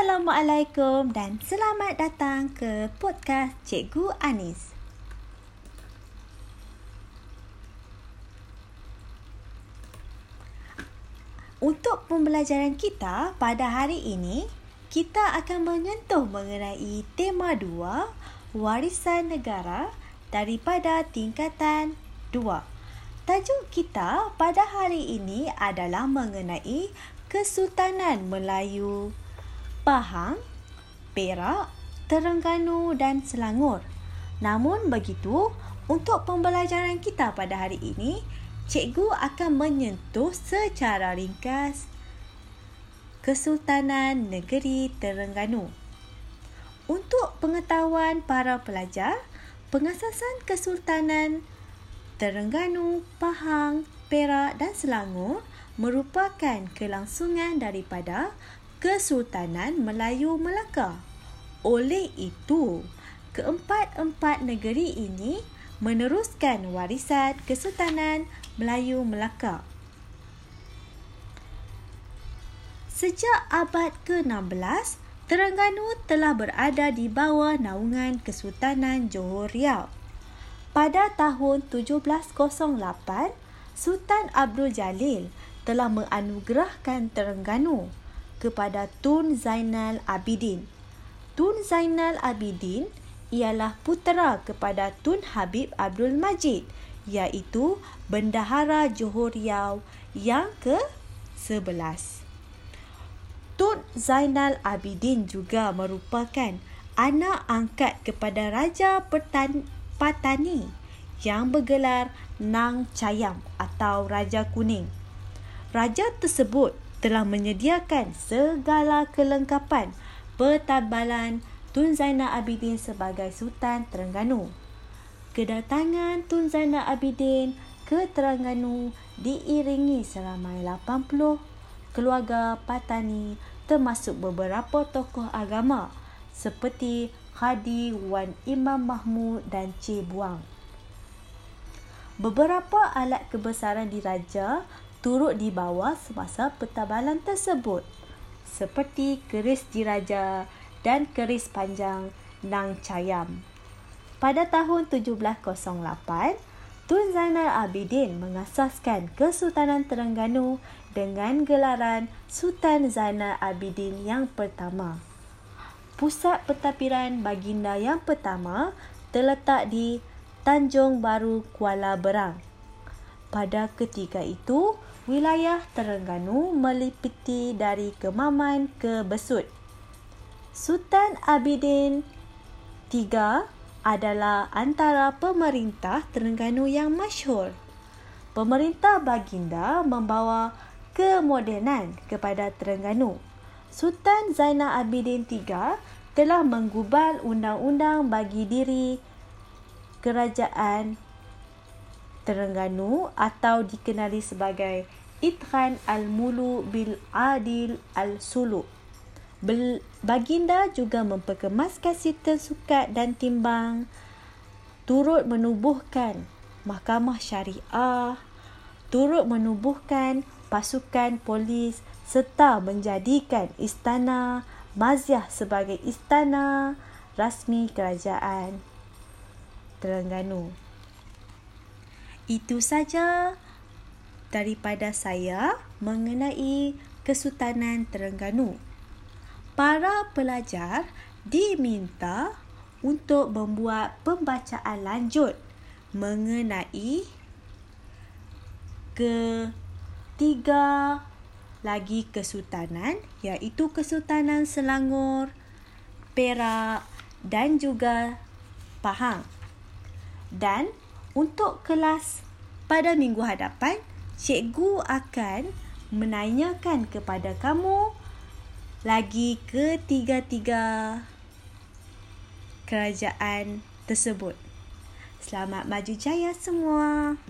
Assalamualaikum dan selamat datang ke podcast Cikgu Anis. Untuk pembelajaran kita pada hari ini, kita akan menyentuh mengenai tema 2, warisan negara daripada tingkatan 2. Tajuk kita pada hari ini adalah mengenai Kesultanan Melayu Pahang, Perak, Terengganu dan Selangor. Namun begitu, untuk pembelajaran kita pada hari ini, cikgu akan menyentuh secara ringkas Kesultanan Negeri Terengganu. Untuk pengetahuan para pelajar, pengasasan Kesultanan Terengganu, Pahang, Perak dan Selangor merupakan kelangsungan daripada Kesultanan Melayu Melaka. Oleh itu, keempat-empat negeri ini meneruskan warisan Kesultanan Melayu Melaka. Sejak abad ke-16, Terengganu telah berada di bawah naungan Kesultanan Johor Riau. Pada tahun 1708, Sultan Abdul Jalil telah menganugerahkan Terengganu kepada Tun Zainal Abidin. Tun Zainal Abidin ialah putera kepada Tun Habib Abdul Majid iaitu Bendahara Johor Riau yang ke-11. Tun Zainal Abidin juga merupakan anak angkat kepada Raja Pertan Patani yang bergelar Nang Cayam atau Raja Kuning. Raja tersebut telah menyediakan segala kelengkapan pertabalan Tun Zainal Abidin sebagai Sultan Terengganu. Kedatangan Tun Zainal Abidin ke Terengganu diiringi seramai 80 keluarga Patani termasuk beberapa tokoh agama seperti Khadi Wan Imam Mahmud dan Cik Buang. Beberapa alat kebesaran diraja turut dibawa semasa pertabalan tersebut seperti keris diraja dan keris panjang Nang Cayam. Pada tahun 1708, Tun Zainal Abidin mengasaskan Kesultanan Terengganu dengan gelaran Sultan Zainal Abidin yang pertama. Pusat pentadbiran baginda yang pertama terletak di Tanjung Baru, Kuala Berang. Pada ketika itu, wilayah Terengganu meliputi dari Kemaman ke Besut. Sultan Abidin III adalah antara pemerintah Terengganu yang masyhur. Pemerintah baginda membawa kemodenan kepada Terengganu. Sultan Zainal Abidin III telah menggubal undang-undang bagi diri kerajaan Terengganu atau dikenali sebagai Itqan Al-Mulu Bil Adil Al-Sulu. Baginda juga memperkemaskan sistem sukat dan timbang, turut menubuhkan mahkamah syariah, turut menubuhkan pasukan polis serta menjadikan istana Maziah sebagai istana rasmi kerajaan Terengganu. Itu saja daripada saya mengenai Kesultanan Terengganu. Para pelajar diminta untuk membuat pembacaan lanjut mengenai ketiga lagi kesultanan iaitu Kesultanan Selangor, Perak dan juga Pahang. Dan untuk kelas pada minggu hadapan, cikgu akan menanyakan kepada kamu lagi ketiga-tiga kerajaan tersebut. Selamat maju jaya semua.